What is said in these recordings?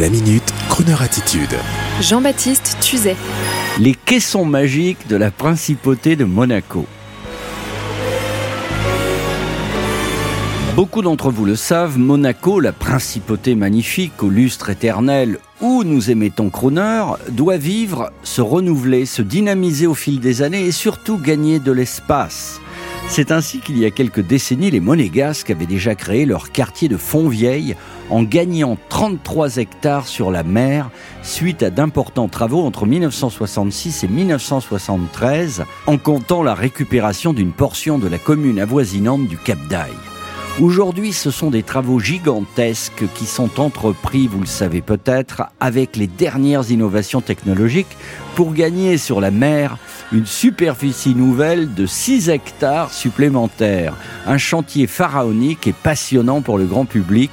La minute, Kroneur attitude. Jean-Baptiste Tuzet. Les caissons magiques de la principauté de Monaco. Beaucoup d'entre vous le savent, Monaco, la principauté magnifique au lustre éternel où nous émettons Croner, doit vivre, se renouveler, se dynamiser au fil des années et surtout gagner de l'espace. C'est ainsi qu'il y a quelques décennies, les Monégasques avaient déjà créé leur quartier de Fontvieille en gagnant 33 hectares sur la mer suite à d'importants travaux entre 1966 et 1973 en comptant la récupération d'une portion de la commune avoisinante du Cap d'Aille. Aujourd'hui, ce sont des travaux gigantesques qui sont entrepris, vous le savez peut-être, avec les dernières innovations technologiques pour gagner sur la mer une superficie nouvelle de 6 hectares supplémentaires. Un chantier pharaonique et passionnant pour le grand public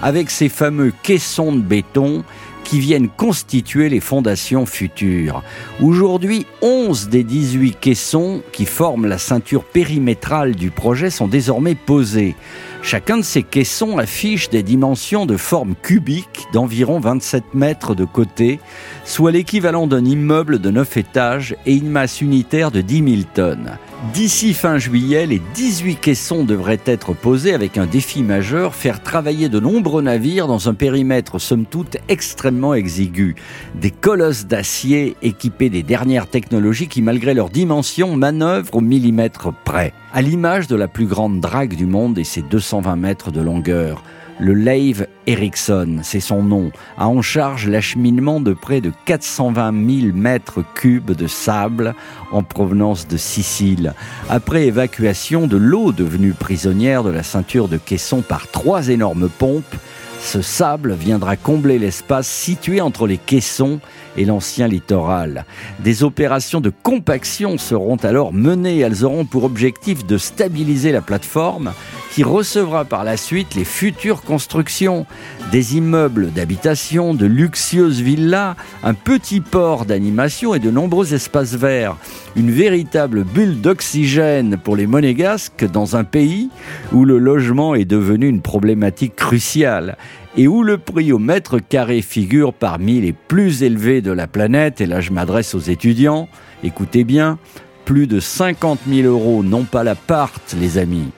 avec ces fameux caissons de béton qui viennent constituer les fondations futures. Aujourd'hui, 11 des 18 caissons qui forment la ceinture périmétrale du projet sont désormais posés. Chacun de ces caissons affiche des dimensions de forme cubique d'environ 27 mètres de côté, soit l'équivalent d'un immeuble de 9 étages et une masse unitaire de 10 000 tonnes. D'ici fin juillet, les 18 caissons devraient être posés avec un défi majeur, faire travailler de nombreux navires dans un périmètre somme toute extrêmement exigu. Des colosses d'acier équipés des dernières technologies qui, malgré leur dimension, manœuvrent au millimètre près. À l'image de la plus grande drague du monde et ses 220 mètres de longueur. Le Lave Ericsson, c'est son nom, a en charge l'acheminement de près de 420 000 mètres cubes de sable en provenance de Sicile, après évacuation de l'eau devenue prisonnière de la ceinture de caisson par trois énormes pompes ce sable viendra combler l'espace situé entre les caissons et l'ancien littoral. Des opérations de compaction seront alors menées. Elles auront pour objectif de stabiliser la plateforme qui recevra par la suite les futures constructions. Des immeubles d'habitation, de luxueuses villas, un petit port d'animation et de nombreux espaces verts. Une véritable bulle d'oxygène pour les monégasques dans un pays où le logement est devenu une problématique cruciale et où le prix au mètre carré figure parmi les plus élevés de la planète, et là je m'adresse aux étudiants, écoutez bien, plus de 50 000 euros, non pas l'appart les amis,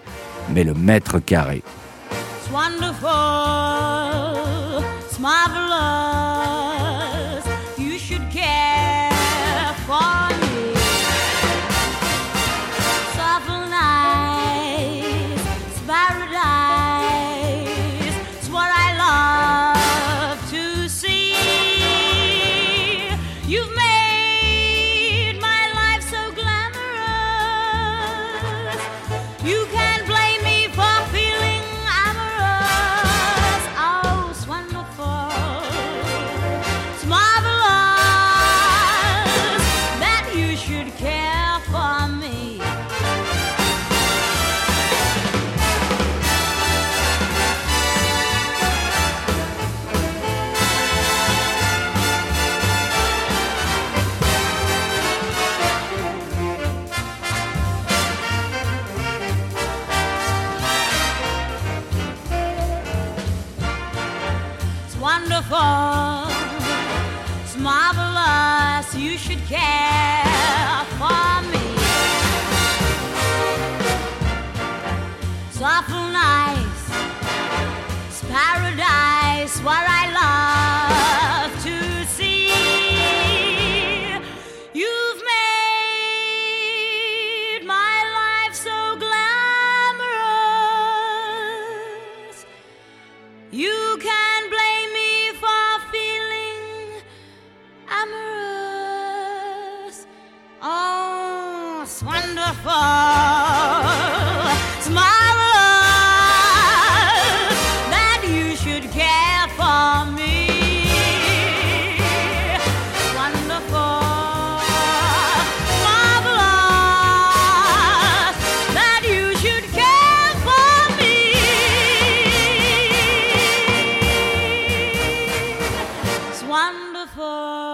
mais le mètre carré. Wonderful. It's marvelous. You should care for me. It's awful nice. It's paradise where I it's wonderful. It's marvelous that you should care for me. Wonderful, marvelous that you should care for me. It's wonderful.